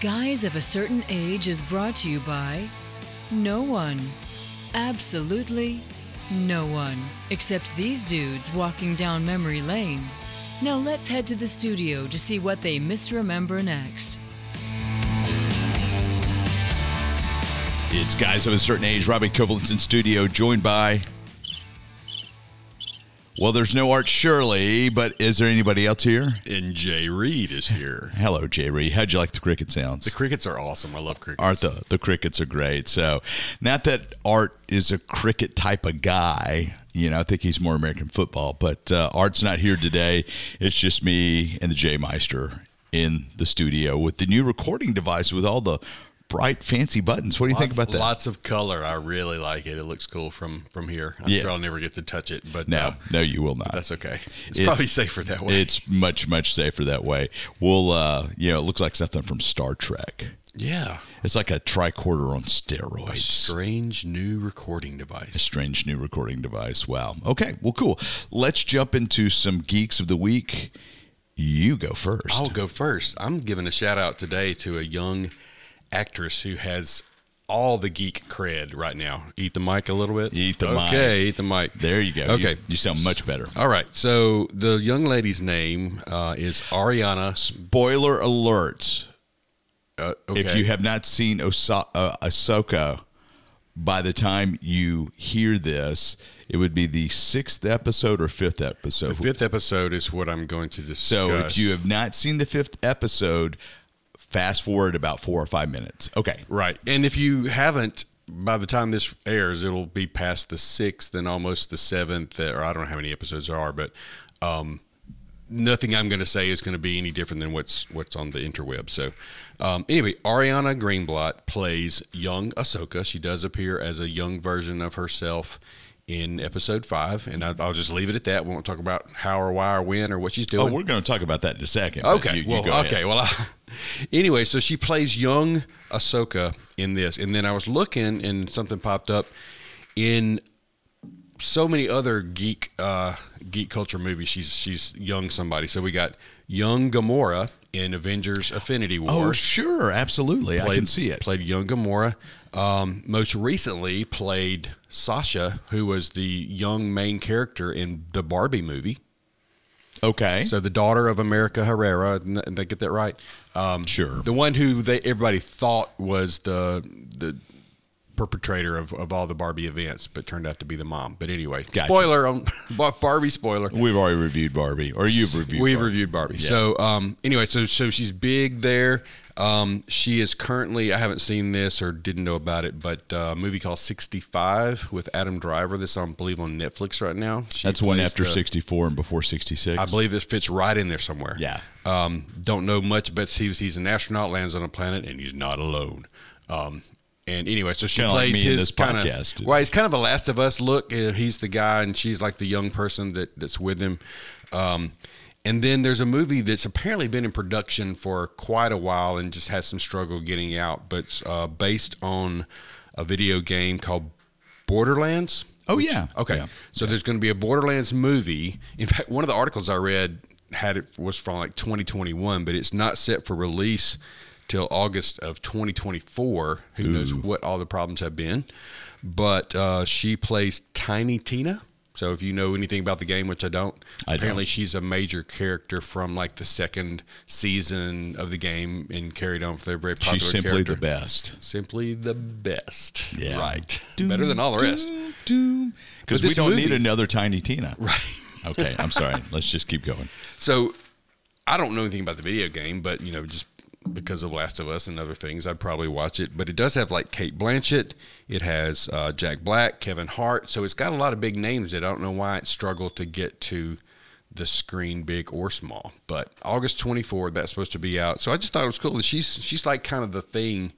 Guys of a Certain Age is brought to you by no one. Absolutely no one. Except these dudes walking down memory lane. Now let's head to the studio to see what they misremember next. It's guys of a certain age. Robbie Kovalitz in studio, joined by. Well, there's no Art Shirley, but is there anybody else here? And Jay Reed is here. Hello, Jay Reed. How'd you like the cricket sounds? The crickets are awesome. I love crickets. Art, the, the crickets are great. So, not that Art is a cricket type of guy. You know, I think he's more American football, but uh, Art's not here today. It's just me and the J Meister in the studio with the new recording device with all the bright, fancy buttons. What do you lots, think about that? Lots of color. I really like it. It looks cool from from here. I'm Yeah. sure I'll never get to touch it, but no, uh, no, you will not. that's okay. It's, It's- probably safer that way. It's much, much safer that way. We'll, uh, you know, it looks like something from Star Trek. yeah. It's like a tricorder on steroids. A Strange new recording device. A strange new recording device. Wow. Okay. Well, cool. Let's jump into some geeks of the week. You go 1st I'll go first. I'm giving a shout out today to a young actress who has all the geek cred right now. Eat the mic a little bit. Eat the mic. Okay, eat the mic. There you go. You- Okay. You, sound much better. All right. So the young lady's name uh, is Ariana. Spoiler alert. Uh, okay. If you have not seen Osa- uh, Ahsoka, by the time you hear this, it would be the sixth episode or fifth episode. the fifth episode is what I'm going to discuss. So if you have not seen the fifth episode, fast forward about four or five minutes. Okay. Right. And if you haven't, by the time this airs, it'll be past the sixth and almost the seventh, or I don't know how many episodes there are, but um, nothing I'm going to say is going to be any different than what's what's on the interweb. So, um, anyway, Ariana Greenblatt plays young Ahsoka. She does appear as a young version of herself in episode five, and I, I'll just leave it at that. We won't talk about how or why or when or what she's doing. Oh, we're going to talk about that in a second. Okay. you- you well, ahead. okay. Well, I, anyway, so she plays young Ahsoka in this, and then I was looking, and something popped up in so many other geek uh, geek culture movies. She's she's young somebody. So we got young Gamora in Avengers: Infinity War. Oh, sure. Absolutely. I can see it. Played young Gamora. Um, most recently played Sasha, who was the young main character in the Barbie movie. Okay. So the daughter of America Ferrera, and they get that right. Um, Sure. The one who they everybody thought was the the perpetrator of, of all the Barbie events, but turned out to be the mom. But anyway, Gotcha. spoiler on Barbie spoiler. We've already reviewed Barbie, or you've reviewed We've Barbie. reviewed Barbie. So um, anyway, so so she's big there. Um, she is currently I haven't seen this or didn't know about it, but uh, a movie called 65 with Adam Driver. This on I believe on Netflix right now. She That's one after the- 64 and before 66. I believe this fits right in there somewhere. Yeah. Um, don't know much, but he's he's an astronaut, lands on a planet, and he's not alone. Um, and anyway, so she Kinda like plays me in his this kind podcast. of well, he's kind of a Last of Us look. Uh, He's the guy, and she's like the young person that that's with him. Um, and then there's a movie that's apparently been in production for quite a while and just has some struggle getting out, but it's uh, based on a video game called Borderlands. Oh, yeah. Okay. Yeah. So there's going to be a Borderlands movie. In fact, one of the articles I read had it was from like 2021, but it's not set for release till August of 2024. Who knows what all the problems have been? But uh, she plays Tiny Tina. So if you know anything about the game, which I don't, I don't. apparently she's a major character from like the second season of the game and carried on for their very popular She's simply character. the best. Simply the best. Yeah. Right. Better than all the rest. Because we don't need another Tiny Tina. Right. Okay, I'm sorry. Let's just keep going. So I don't know anything about the video game, but you know, just because of Last of Us and other things, I'd probably watch it. But it does have like Cate Blanchett. It has uh, Jack Black, Kevin Hart. So it's got a lot of big names that I don't know why it struggled to get to the screen, big or small. But August 24th, that's supposed to be out. So I just thought it was cool. that She's she's like kind of the thing.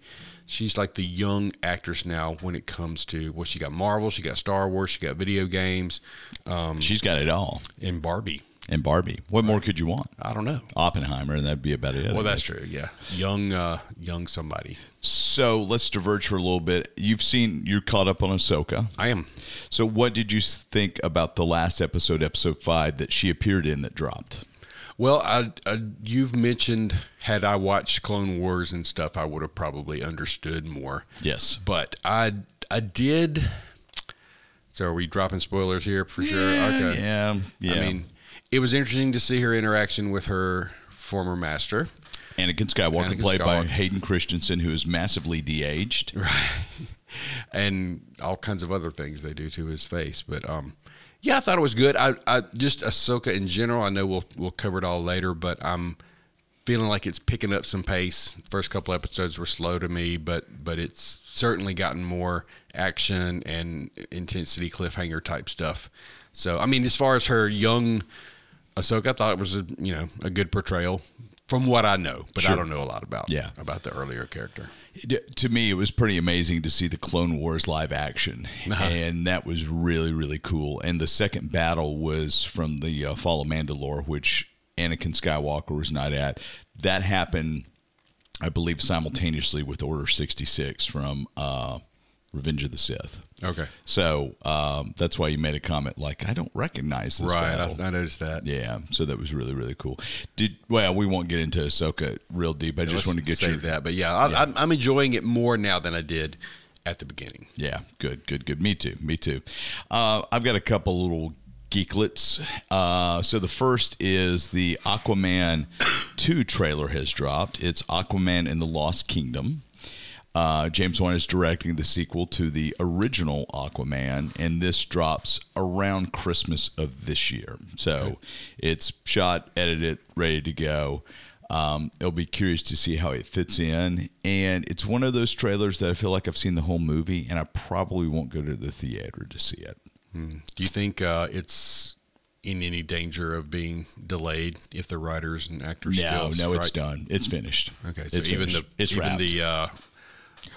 She's like the young actress now when it comes to well, she got Marvel, she got Star Wars, she got video games, um, She's got it all. and Barbie. And Barbie. What more could you want? I don't know. Oppenheimer, and that'd be about it. Well, that's true. Yeah, young, uh, young somebody. So let's diverge for a little bit. You've seen, you're caught up on Ahsoka. I am. So what did you think about the last episode, episode five, that she appeared in that dropped? Well, I, I, you've mentioned had I watched Clone Wars and stuff, I would have probably understood more. Yes. But I I did. So are we dropping spoilers here for sure? Yeah, Okay. yeah, yeah. I mean, it was interesting to see her interaction with her former master. Anakin Skywalker, Anakin played by Hayden Christensen, who is massively de-aged. and all kinds of other things they do to his face. But um, yeah, I thought it was good. I, I just Ahsoka in general. I know we'll we'll cover it all later, but I'm feeling like it's picking up some pace. First couple episodes were slow to me, but but it's certainly gotten more action and intensity, cliffhanger type stuff. So I mean, as far as her young Ahsoka, I thought it was a you know a good portrayal. From what I know, but I don't know a lot about Yeah. about the earlier character. It- to me, it was pretty amazing to see the Clone Wars live action, Uh-huh. and that was really really cool. And the second battle was from the uh, Fall of Mandalore, which Anakin Skywalker was not at. That happened, I believe, simultaneously with Order sixty six from uh, Revenge of the Sith. Okay, So um, that's why you made a comment like, "I don't recognize this." right. I, I noticed that. Yeah, so that was really really cool. Did well, we won't get into Ahsoka real deep. I just Let's want to get your that. But yeah, I, I'm, I'm enjoying it more now than I did at the beginning. Yeah, good, good, good. Me too, me too. Uh, I've got a couple little geeklets. Uh, so the first is the Aquaman 2 trailer has dropped. It's Aquaman in the Lost Kingdom. Uh, James Wan is directing the sequel to the original Aquaman, and this drops around Christmas of this year. So it's shot, edited, ready to go. Um, it'll be curious to see how it fits in. And it's one of those trailers that I feel like I've seen the whole movie, and I probably won't go to the theater to see it. Do you think uh, it's in any danger of being delayed if the writers and actors? No, no, it's done. It's finished. Okay, so It's even finished. the it's even wrapped. the uh,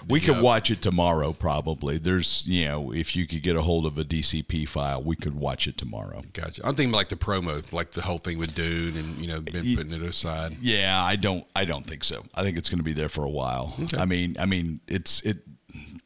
we could watch it tomorrow, probably. There's, you know, if you could get a hold of a DCP file, we could watch it tomorrow. gotcha. I'm thinking like the promo, like the whole thing with Dune, and you know, been putting it aside. Yeah, I don't. I don't think so. I think it's going to be there for a while. I mean, I mean, it's it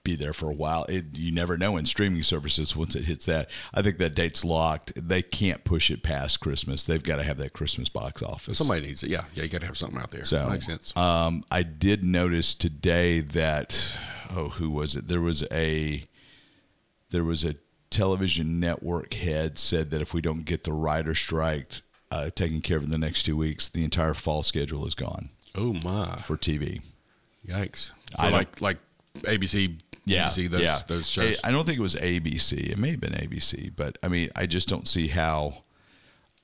be there for a while. It you never know in streaming services once it hits that. I think that date's locked. They can't push it past Christmas. They've got to have that Christmas box office. Somebody needs it. Yeah, yeah. You got to have something out there. So makes sense. Um, I did notice today that oh, who was it? There was a there was a television network head said that if we don't get the writer strike uh, taken care of in the next two weeks, the entire fall schedule is gone oh my! for TV. Yikes! So I like like ABC, Yeah, BBC, those yeah. those shows. I don't think it was ABC. It may have been ABC, but I mean, I just don't see how.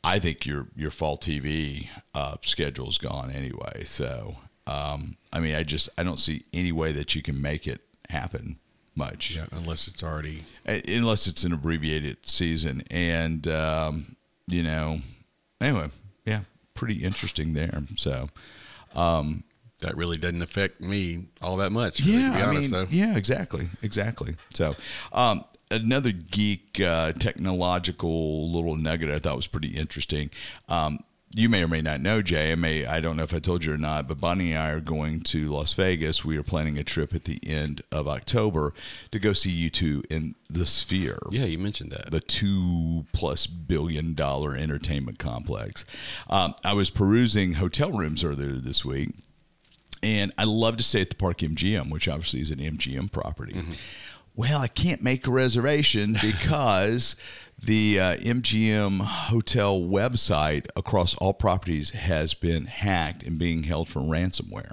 I think your your fall TV uh, schedule's gone anyway. So, um, I mean, I just I don't see any way that you can make it happen much, yeah, unless it's already unless it's an abbreviated season. And um, you know, anyway, yeah, pretty interesting there. So, that really doesn't affect me all that much. Yeah, to be I mean, though. yeah, exactly, exactly. So, um, another geek uh, technological little nugget I thought was pretty interesting. Um, you may or may not know, Jay. I may, I don't know if I told you or not, but Bonnie and I are going to Las Vegas. We are planning a trip at the end of October to go see U2 in the Sphere Yeah, you mentioned that. the two plus billion dollar entertainment complex. Um, I was perusing hotel rooms earlier this week, and I love to stay at the Park MGM, which obviously is an MGM property. Well, I can't make a reservation because the uh, MGM hotel website across all properties has been hacked and being held for ransomware.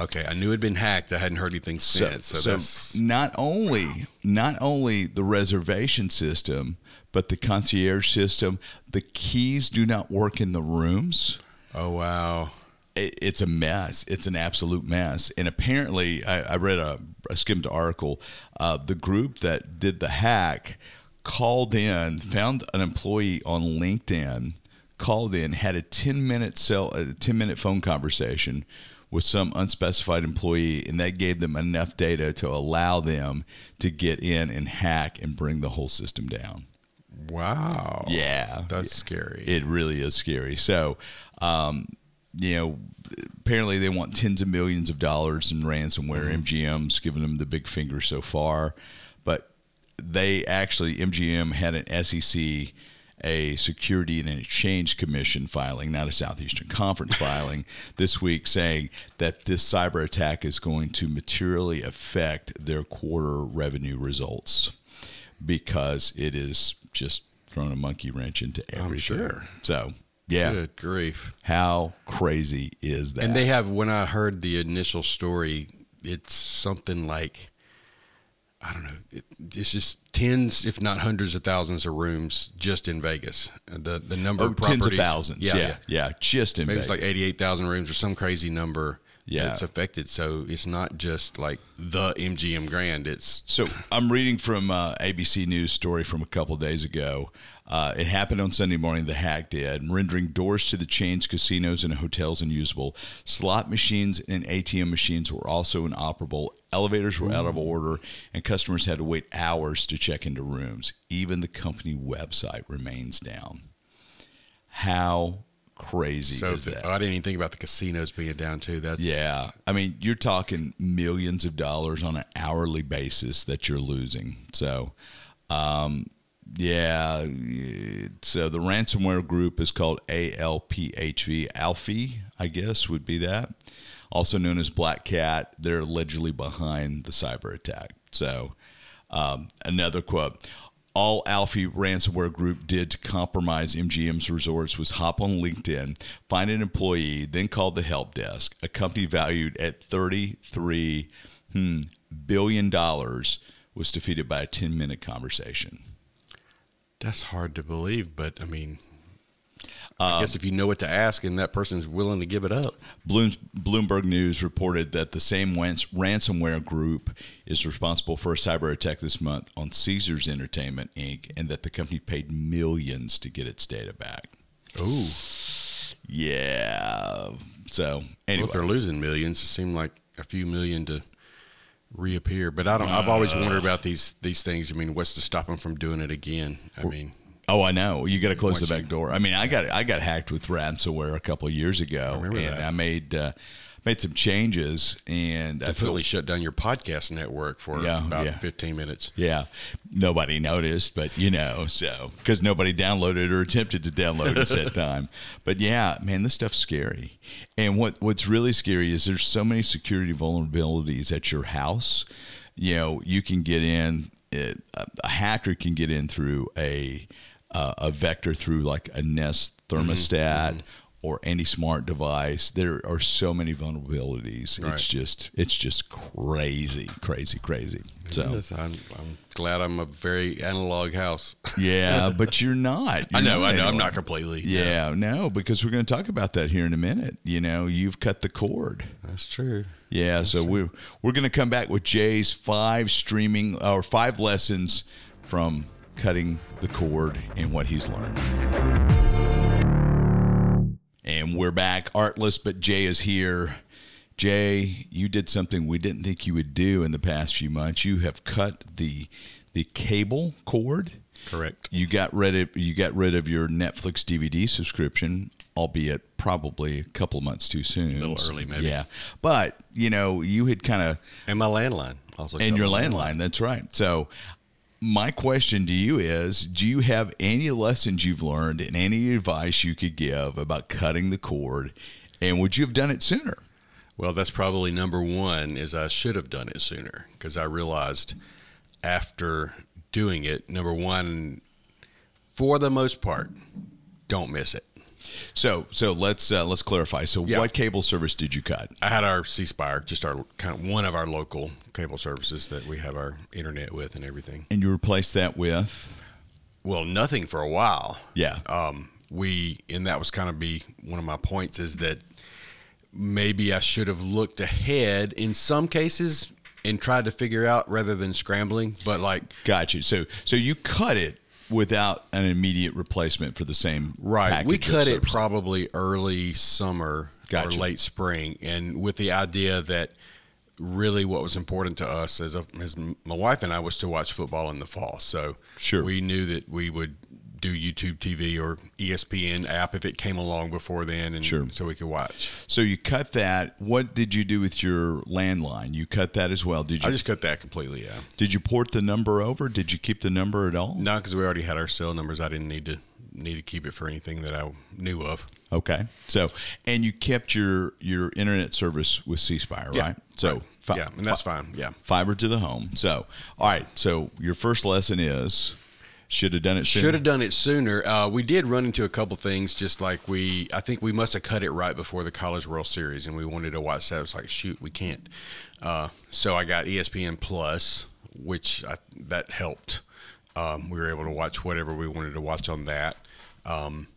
okay, I knew it had been hacked. I hadn't heard anything since. So, so that's not only not only the reservation system, but the concierge system. The keys do not work in the rooms. oh wow. It, it's a mess. It's an absolute mess. And apparently, I, I read a, a skimmed article. Uh, the group that did the hack called in, found an employee on LinkedIn, called in, had a ten minute cell, a ten minute phone conversation with some unspecified employee, and that gave them enough data to allow them to get in and hack and bring the whole system down. Wow. Yeah, That's scary. it really is scary. So, um, you know, apparently they want tens of millions of dollars in ransomware. Mm-hmm. MGM's given them the big finger so far, but they actually MGM had an SEC a Security and Exchange Commission filing, not a Southeastern Conference filing, this week saying that this cyber attack is going to materially affect their quarter revenue results because it is just thrown a monkey wrench into everything. sure. So, yeah. Good grief. How crazy is that? And they have, when I heard the initial story, it's something like, I don't know, it, it's just tens, if not hundreds of thousands of rooms just in Vegas. The the number oh, of properties. tens of thousands. Yeah, Yeah, yeah. yeah. Just in Maybe Vegas. it's like 88,000 rooms or some crazy number Yeah. that's affected. So it's not just like the MGM Grand. It's So I'm reading from uh, ABC News story from a couple days ago. Uh, it happened on Sunday morning. The hack did, rendering doors to the chains, casinos, and hotels unusable. Slot machines and ATM machines were also inoperable. Elevators were out of order, and customers had to wait hours to check into rooms. Even the company website remains down. How crazy so. is The, that? I didn't even think about the casinos being down too. That's Yeah. I mean, you're talking millions of dollars on an hourly basis that you're losing. So, um, yeah. So the ransomware group is called ALPHV. Alfie, I guess, would be that. Also known as Black Cat. They're allegedly behind the cyber attack. So, um, another quote. All Alfie ransomware group did to compromise MGM's resorts was hop on LinkedIn, find an employee, then call the help desk. A company valued at thirty-three hmm, billion dollars was defeated by a ten-minute conversation. That's hard to believe, but I mean, Um, I guess if you know what to ask and that person's willing to give it up, Bloom, Bloomberg News reported that the same ransomware group is responsible for a cyber attack this month on Caesars Entertainment Inc., and that the company paid millions to get its data back. ooh, Yeah. So well, anyway, if they're losing millions, it seemed like a few million to reappear. But I don't. I've always wondered about these these things. I mean, what's to stop them from doing it again? I mean, oh, I know you got to close the back you- door. I mean, I got I got hacked with ransomware a couple of years ago, remember and that. I made uh, made some changes, and I feel completely shut down your podcast network for Yeah, about yeah. 15 minutes. Yeah, nobody noticed, but you know, so because nobody downloaded or attempted to download us at that time. But yeah, man, this stuff's scary. And what what's really scary is there's so many security vulnerabilities at your house. You know, you can get in. It, a, a hacker can get in through a uh, a vector through like a Nest thermostat. Or any smart device, there are so many vulnerabilities. Right. It's just, it's just crazy, crazy, crazy. So, Yes, I'm, I'm glad I'm a very analog house. yeah, but you're not. I You're know, not I know. I'm not completely. Yeah, no, because we're going to talk about that here in a minute. You know, you've cut the cord. that's true. Yeah, so we're we're going to come back with Jay's five streaming or five lessons from cutting the cord and what he's learned. And we're back, artless, but Jay is here. Jay, you did something we didn't think you would do in the past few months. You have cut the the cable cord. Correct. You got rid of you got rid of your Netflix DVD subscription, albeit probably a couple of months too soon. A little early, maybe. Yeah, but you know you had kind of And my landline. Also and your landline. That's right. So my question to you is: Do you have any lessons you've learned and any advice you could give about cutting the cord? And would you have done it sooner? Well, that's probably number one. Is I should have done it sooner because I realized after doing it, number one, for the most part, don't miss it. So, so let's uh, let's clarify. So, Yeah. what cable service did you cut? I had our C Spire, just our kind of one of our local cable services that we have our internet with and everything. And you replaced that with Well, nothing for a while. yeah. um, we and that was kind of be one of my points is that maybe I should have looked ahead in some cases and tried to figure out rather than scrambling. But like Got you. So so you cut it without an immediate replacement for the same right, we cut it probably early summer Gotcha. or late spring, and with the idea that really what was important to us as a as my wife and I was to watch football in the fall. So Sure. we knew that we would do YouTube TV or ESPN app if it came along before then, and Sure. so we could watch. So you cut that. What did you do with your landline? You cut that as well. Did you I just cut that completely. Yeah, did you port the number over? Did you keep the number at all? no, because we already had our cell numbers. I didn't need to need to keep it for anything that I knew of. Okay. So, and you kept your your internet service with C Spire, Yeah, right? So, right. fi- yeah, and that's fine. Yeah. fiber to the home. So, all right. So, your first lesson is should have done it sooner. Should have done it sooner. Uh, we did run into a couple things, just like we. I think we must have cut it right before the College World Series, and we wanted to watch that. I was like, shoot, we can't. Uh, so I got ESPN Plus, which I, that helped. Um, we were able to watch whatever we wanted to watch on that, um,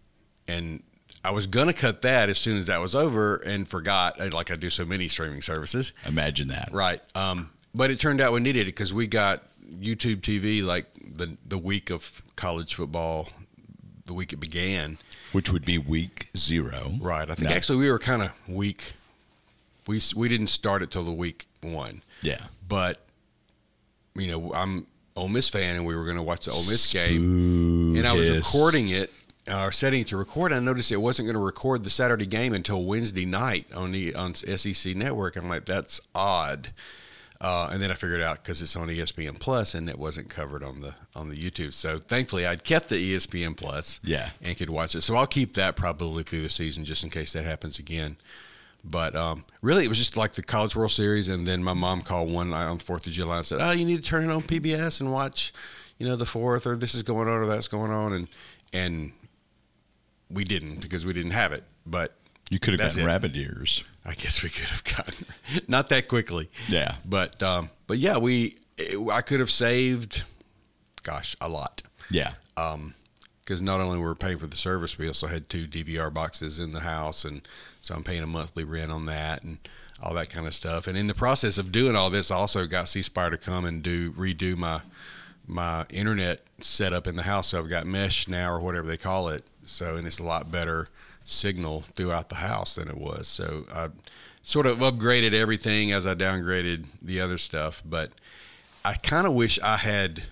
and I was gonna cut that as soon as that was over, and forgot, uh, like I do so many streaming services. Imagine that. Right. Um, but it turned out we needed it because we got YouTube TV like the the week of college football, the week it began. Which would be week zero. Right. I think No. actually we were kind of week. We we didn't start it till the week one, Yeah. but you know I'm Ole Miss fan and we were going to watch the Ole Miss game, and I was recording it. Uh, setting it to record, I noticed it wasn't going to record the Saturday game until Wednesday night on the on SEC Network. I'm like, that's odd. Uh, and then I figured out because it's on ESPN Plus and it wasn't covered on the on the YouTube. So thankfully, I'd kept the ESPN Plus, Yeah. and could watch it. So I'll keep that probably through the season just in case that happens again. But um, really, it was just like the College World Series, and then my mom called one night on Fourth of July and said, "Oh, you need to turn it on PBS and watch, you know, the fourth or this is going on or that's going on," and and we didn't because we didn't have it. But You could have That's gotten it. rabbit ears. I guess we could have gotten not that quickly. Yeah. But um, but yeah, we I could have saved, gosh, a lot. Yeah. Because not only were we paying for the service, we also had two DVR boxes in the house, and so I'm paying a monthly rent on that and all that kind of stuff. And in the process of doing all this, I also got C Spire to come and do redo my my internet setup in the house. So I've got mesh now or whatever they call it. So and it's a lot better signal throughout the house than it was. So I sort of upgraded everything as I downgraded the other stuff. But I kind of wish I had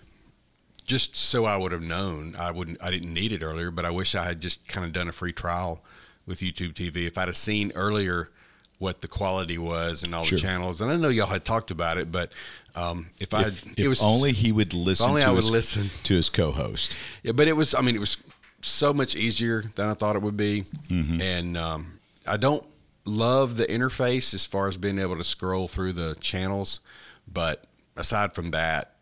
just so I would have known. I wouldn't. I didn't need it earlier, but I wish I had just kind of done a free trial with YouTube TV. If I'd have seen earlier what the quality was and all Sure. the channels, and I know y'all had talked about it, but um, if, I, If, it if was only he would listen. only to I would his, listen. to his co-host. Yeah, but it was. I mean, it was so much easier than I thought it would be, Mm-hmm. and um, I don't love the interface as far as being able to scroll through the channels. But aside from that,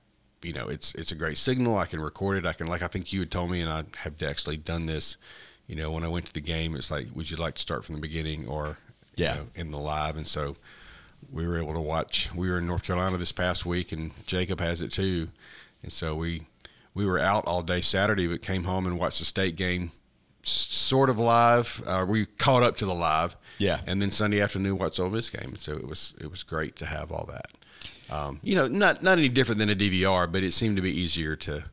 you know, it's it's a great signal. I can record it. I can like I think you had told me, and I have actually done this. You know, when I went to the game, it's like, would you like to start from the beginning or you Yeah. know, in the live? And so we were able to watch. We were in North Carolina this past week, and Jacob has it too. And so we we were out all day Saturday, but came home and watched the state game, sort of live. Uh, we caught up to the live, Yeah. And then Sunday afternoon watched Ole Miss game. So it was it was great to have all that. Um, you know, not not any different than a DVR, but it seemed to be easier to, to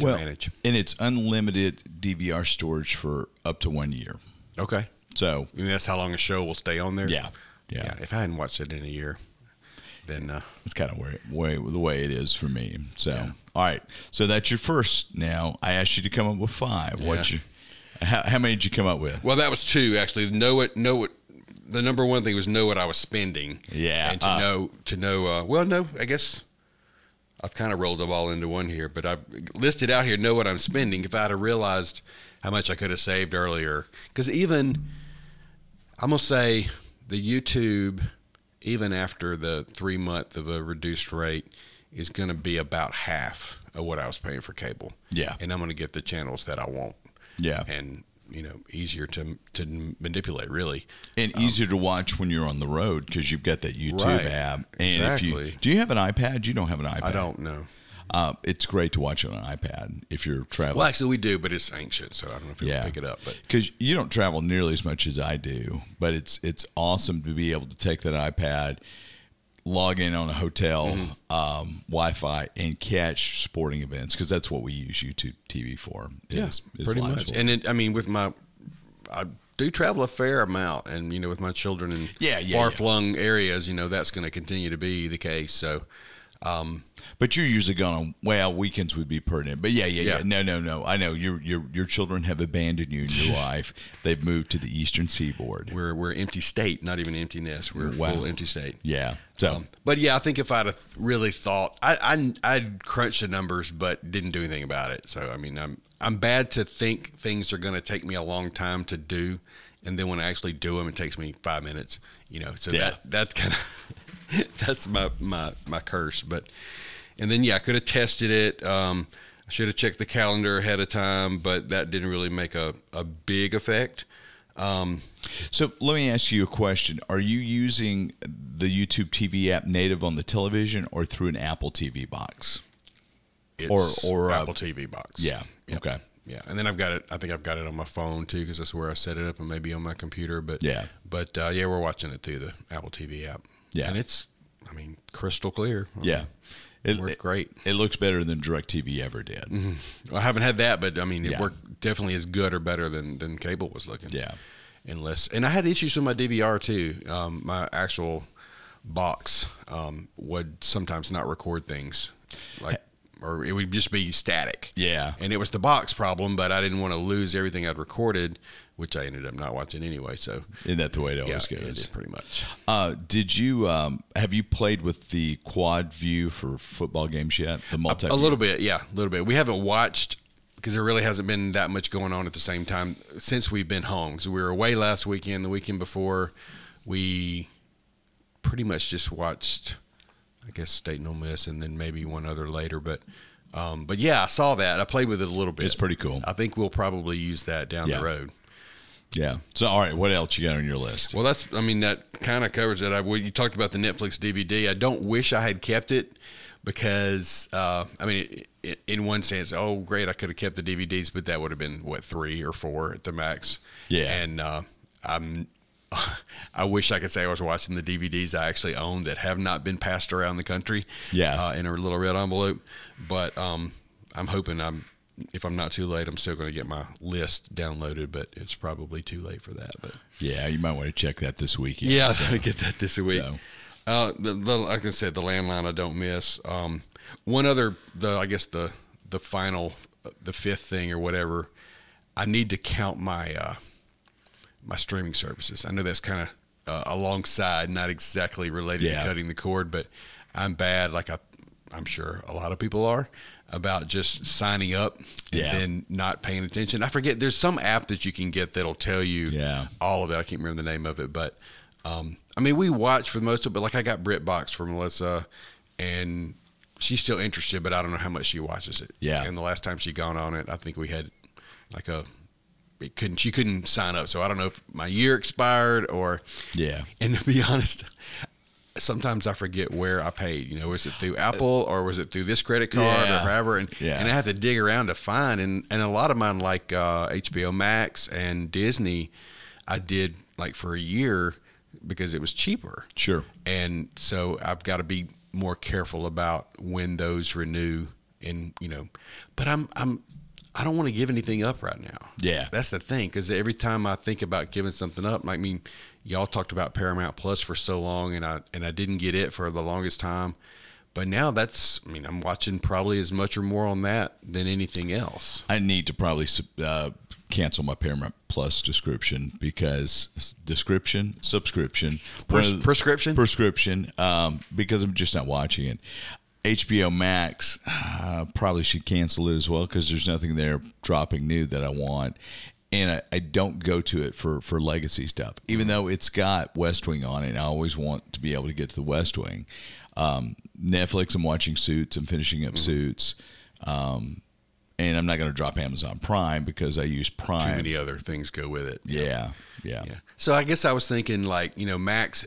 well, manage. and it's unlimited DVR storage for up to one year. Okay, So I mean, that's how long a show will stay on there. yeah, yeah, If I hadn't watched it in a year, then uh, it's kind of where way the way it is for me. So all right, so that's your first. Now I asked you to come up with five. What you? How, how many did you come up with? Well, that was two actually. Know it, know what. The number one thing was know what I was spending. Yeah, and to uh, know to know. Uh, well, no, I guess I've kind of rolled them all into one here, but I've listed out here know what I'm spending. If I'd have realized how much I could have saved earlier, because even I'm gonna say the YouTube, even after the three month of a reduced rate, is gonna be about half of what I was paying for cable. Yeah. and I'm gonna get the channels that I want Yeah, and you know easier to to manipulate really and um, easier to watch when you're on the road because you've got that YouTube Right. app. And if you do, you have an iPad? You don't have an iPad. i don't know Uh, it's great to watch it on an iPad if you're traveling. well actually we do but it's ancient so i don't know if you'll yeah, pick it up but because you don't travel nearly as much as I do, but it's it's awesome to be able to take that iPad, log in on a hotel Mm-hmm. um, Wi-Fi, and catch sporting events because that's what we use YouTube TV for. is- is pretty much sport. and it, i mean with my i do travel a fair amount and you know with my children in Yeah, yeah, far-flung areas you know that's going to continue to be the case so But you're usually going on. Well, weekends would be pertinent. But yeah, yeah, yeah. Yeah. No, no, no. I know your your your children have abandoned you and your wife. They've moved to the eastern seaboard. We're we're empty state, not even empty nest. We're Wow. full empty state. Yeah. So Um, but yeah, I think if I'd have really thought, I, I I'd crunched the numbers, but didn't do anything about it. So I mean, I'm I'm bad to think things are going to take me a long time to do, and then when I actually do them, it takes me five minutes. You know, so Yeah. that that's kind of that's my my my curse. But and then yeah, I could have tested it. Um, I should have checked the calendar ahead of time, but that didn't really make a, a big effect. Um, So let me ask you a question. Are you using the YouTube TV app native on the television or through an Apple TV box? Or- It's or, Apple TV box. Yeah. Yep. Okay. Yeah, and then I've got it. I think I've got it on my phone too, because that's where I set it up, and maybe on my computer. But Yeah. but uh, yeah, we're watching it through the Apple TV app. Yeah. and it's, I mean, crystal clear. Yeah. It, worked great. It looks better than DirecTV ever did. I haven't had that, but I mean, it Yeah. worked definitely as good or better than than cable was looking. Yeah. unless and I had issues with my DVR too. Um, my actual box um, would sometimes not record things like. Or it would just be static. Yeah. And it was the box problem, but I didn't want to lose everything I'd recorded, which I ended up not watching anyway. So Isn't that the way it yeah, always it goes? pretty much. Uh, did you um, have you played with the quad view for football games yet? The multi A little bit, yeah, a little bit. We haven't watched because there really hasn't been that much going on at the same time since we've been home. So we were away last weekend. The weekend before, we pretty much just watched, I guess, State and Ole Miss, and then maybe one other later. But, um, but yeah, I saw that. I played with it a little bit. It's pretty cool. I think we'll probably use that down Yeah. the road. Yeah. So all right, what else you got on your list? Well, that's. I mean, that kind of covers it. I well, you talked about the Netflix DVD. I don't wish I had kept it because uh, I mean, i in one sense, oh great, I could have kept the DVDs, but that would have been what three or four at the max. Yeah. and uh, I'm. I wish I could say I was watching the DVDs I actually own that have not been passed around the country. Yeah. uh, in a little red envelope. But um, I'm hoping I'm. If I'm not too late, I'm still going to get my list downloaded, but it's probably too late for that. But Yeah, you might want to check that this weekend. yeah, So- get that this week. so. Uh, the, the, like I said, the landline I don't miss. Um, one other, the I guess the the final, the fifth thing or whatever. I need to count my uh, my streaming services. I know that's kind of uh, alongside, not exactly related Yeah. to cutting the cord, but I'm bad. Like I, I'm sure a lot of people are about just signing up and Yeah. then not paying attention. I forget. There's some app that you can get that'll tell you Yeah. all of it. I can't remember the name of it, but um, I mean, we watch for the most of it. But like, I got BritBox for Melissa, and she's still interested, but I don't know how much she watches it. Yeah. And the last time she gone on it, I think we had like a. It couldn't. She couldn't sign up, so I don't know if my year expired or. Yeah. And to be honest, sometimes I forget where I paid. You know, was it through Apple or was it through this credit card Yeah. or however? And Yeah. and I have to dig around to find. And and a lot of mine, like uh, HBO Max and Disney, I did like for a year because it was cheaper. Sure. And so I've got to be more careful about when those renew. And you know, but I'm I'm I don't want to give anything up right now. Yeah. that's the thing. Because every time I think about giving something up, I mean, y'all talked about Paramount Plus for so long, and I and I didn't get it for the longest time. But now that's, I mean, I'm watching probably as much or more on that than anything else. I need to probably uh, cancel my Paramount Plus description because description subscription Pres- prescription? prescription um, because I'm just not watching it. HBO Max uh, probably should cancel it as well because there's nothing there dropping new that I want, and I, I don't go to it for for legacy stuff. Even though it's got West Wing on it, I always want to be able to get to the West Wing. Um, Netflix, I'm watching Suits. I'm finishing up Suits. Um, and I'm not going to drop Amazon Prime because I use Prime. Too many other things go with it. Yeah, yeah, Yeah. So I guess I was thinking like, you know, Max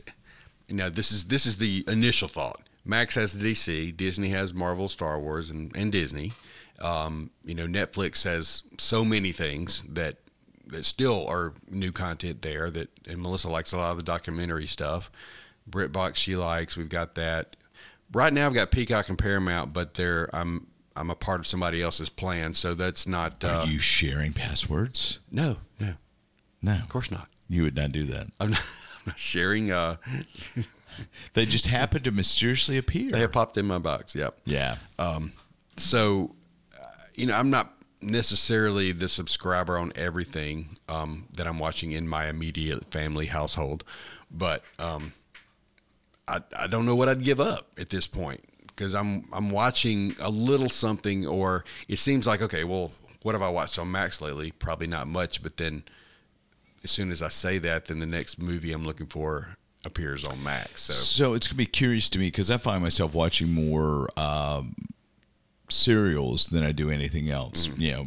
you know, this is this is the initial thought. Max has the DC, Disney has Marvel, Star Wars and, and Disney. Um, you know, Netflix has so many things that that still are new content there that and Melissa likes a lot of the documentary stuff. BritBox she likes, we've got that. Right now I've got Peacock and Paramount, but they're I'm I'm a part of somebody else's plan, so that's not uh, Are you sharing passwords? no, no, No, of course not. you would not do that. I'm not, I'm not sharing uh, They just happen to mysteriously appear. They have popped in my box. Yep. yeah. So, uh, you know, I'm not necessarily the subscriber on everything um, that I'm watching in my immediate family household, but um, I, I don't know what I'd give up at this point because I'm I'm watching a little something, or it seems like okay, well, what have I watched on Max lately? Probably not much, but then as soon as I say that, then the next movie I'm looking for appears on Max. So So it's gonna be curious to me because I find myself watching more um, serials than I do anything else. Mm. You know,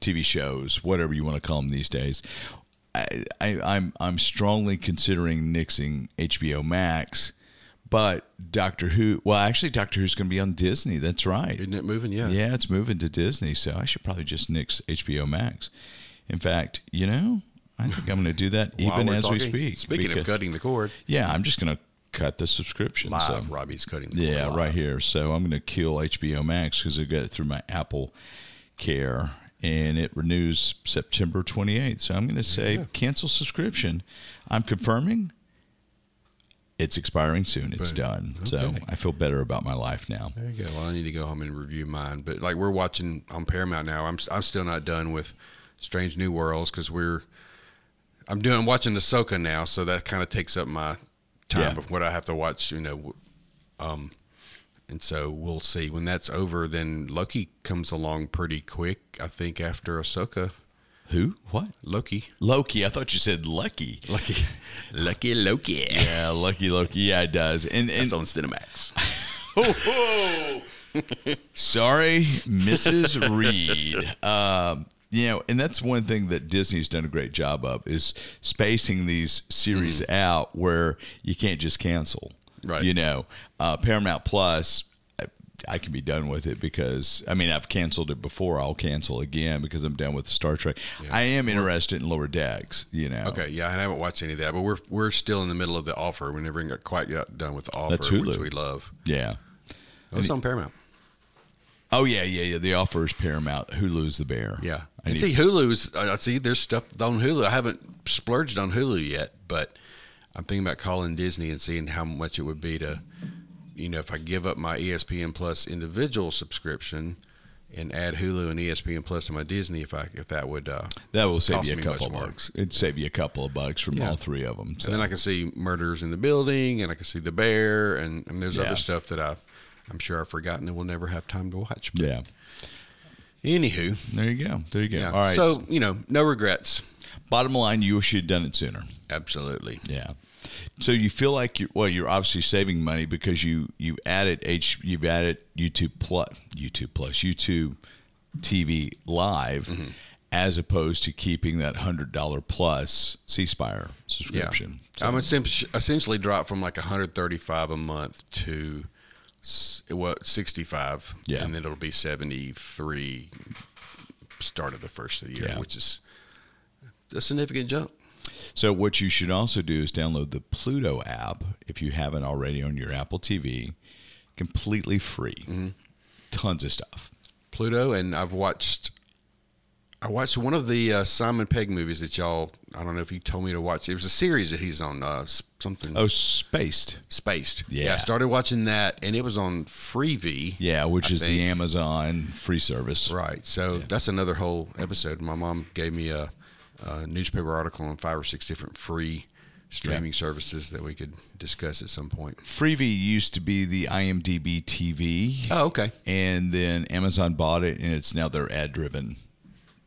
TV shows, whatever you want to call them these days. I, I, I'm I'm strongly considering nixing HBO Max, but Doctor Who. Well, actually, Doctor Who's going to be on Disney. That's right. isn't it moving? Yeah. Yeah, it's moving to Disney, so I should probably just nix HBO Max. In fact, you know, I think I'm going to do that even as we speak. Speaking because- of cutting the cord, yeah, I'm just going to cut the subscription. live, so- Robbie's cutting the yeah, live. right here. So I'm going to kill HBO Max because I got it through my Apple Care, and it renews September 28th. So I'm going to say cancel subscription. I'm confirming it's expiring soon. It's Boom. done. So I feel better about my life now. There you go. Well, I need to go home and review mine. But like we're watching on Paramount now. I'm I'm still not done with Strange New Worlds because we're I'm doing watching Ahsoka now, so that kind of takes up my time Yeah. of what I have to watch. You know, um, and so we'll see when that's over. Then Loki comes along pretty quick. I think after Ahsoka, Who? What? Loki, Loki. I thought you said Lucky. Lucky, Lucky Loki. Yeah, Lucky Loki. Yeah, it does. And and It's on Cinemax. Oh, Sorry, Mrs. Reed. Um, you know, and that's one thing that Disney's done a great job of is spacing these series out where you can't just cancel. Right. You know, uh, Paramount Plus. I, I can be done with it because I mean I've canceled it before. I'll cancel again because I'm done with Star Trek. I am interested in Lower Decks. You know, Okay, yeah, I haven't watched any of that, but we're we're still in the middle of the offer. We never got quite got done with the offer, That's which we love. Yeah. It's on Paramount. Oh yeah, yeah, yeah. The offer is Paramount. Hulu's the bear. Yeah, I and see Hulu's. I see there's stuff on Hulu. I haven't splurged on Hulu yet, but I'm thinking about calling Disney and seeing how much it would be to, you know, if I give up my ESPN Plus individual subscription and add Hulu and ESPN Plus to my Disney, if I if that would. Uh, that will save you a couple more. bucks. It'd save you a couple of bucks from Yeah. all three of them. So. And then I can see Murders in the Building, and I can see The Bear, and, and there's Yeah. other stuff that I, I'm sure I've forgotten and we'll never have time to watch. But yeah. Anywho, There you go. There you go. yeah. All right. So you know, no regrets. bottom line, you should have done it sooner. Absolutely. Yeah. So you feel like you're well, you're obviously saving money because you you added H you've added YouTube plus YouTube plus YouTube TV live Mm-hmm. as opposed to keeping that hundred dollar plus C Spire subscription. So- I'm essentially dropped from like 135 a month to what 65, Yeah. and then it'll be 73 start of the first of the year, Yeah. which is a significant jump. So what you should also do is download the Pluto app if you haven't already on your Apple TV, completely free. Mm-hmm. Tons of stuff. Pluto, and I've watched. I watched one of the uh, Simon Pegg movies that y'all. I don't know if he told me to watch. It was a series that he's on. Uh, something Oh, Spaced. spaced. Yeah. I started watching that, and it was on Freevee. Yeah, which I is the. Amazon free service. Right. So that's another whole episode. My mom gave me a, a newspaper article on five or six different free streaming services that we could discuss at some point. Freevee used to be the IMDb TV. Oh, okay. and then Amazon bought it, and it's now their ad-driven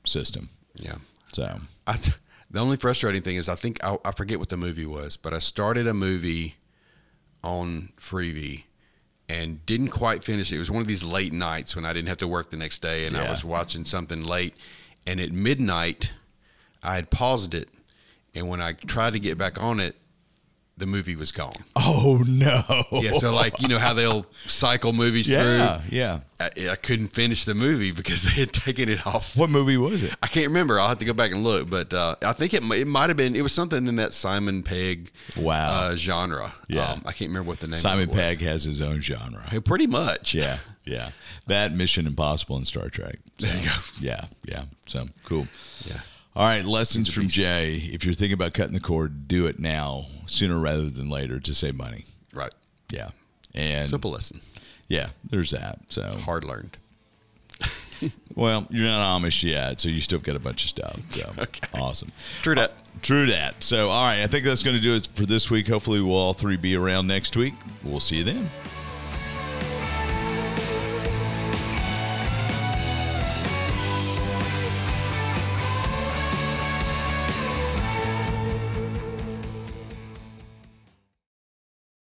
system. Yeah. So I th- the only frustrating thing is I think I, I forget what the movie was, but I started a movie on Freevee and didn't quite finish it. It was one of these late nights when I didn't have to work the next day, and I was watching something late. And at midnight, I had paused it, and when I tried to get back on it, the movie was gone. oh no, Yeah, so like you know how they'll cycle movies yeah, through. yeah. I, I couldn't finish the movie because they had taken it off. What movie was it? I can't remember. I'll have to go back and look, but uh, I think it it might have been. It was something in that Simon Pegg Wow. uh, genre. Yeah. um, I can't remember what the name. Simon of it was. Pegg has his own genre. Hey, pretty much. Yeah, yeah. That Mission Impossible and Star Trek. So, There you go. Yeah, yeah. So cool. Yeah. All right, lessons from. Jay. If you're thinking about cutting the cord, do it now, sooner rather than later, to save money. Right. Yeah. And Simple lesson. yeah, there's that. So Hard learned. well, you're not Amish yet, so you still got a bunch of stuff. So Okay. awesome. True that. Uh, true that. So all right, I think that's going to do it for this week. Hopefully, we'll all three be around next week. We'll see you then.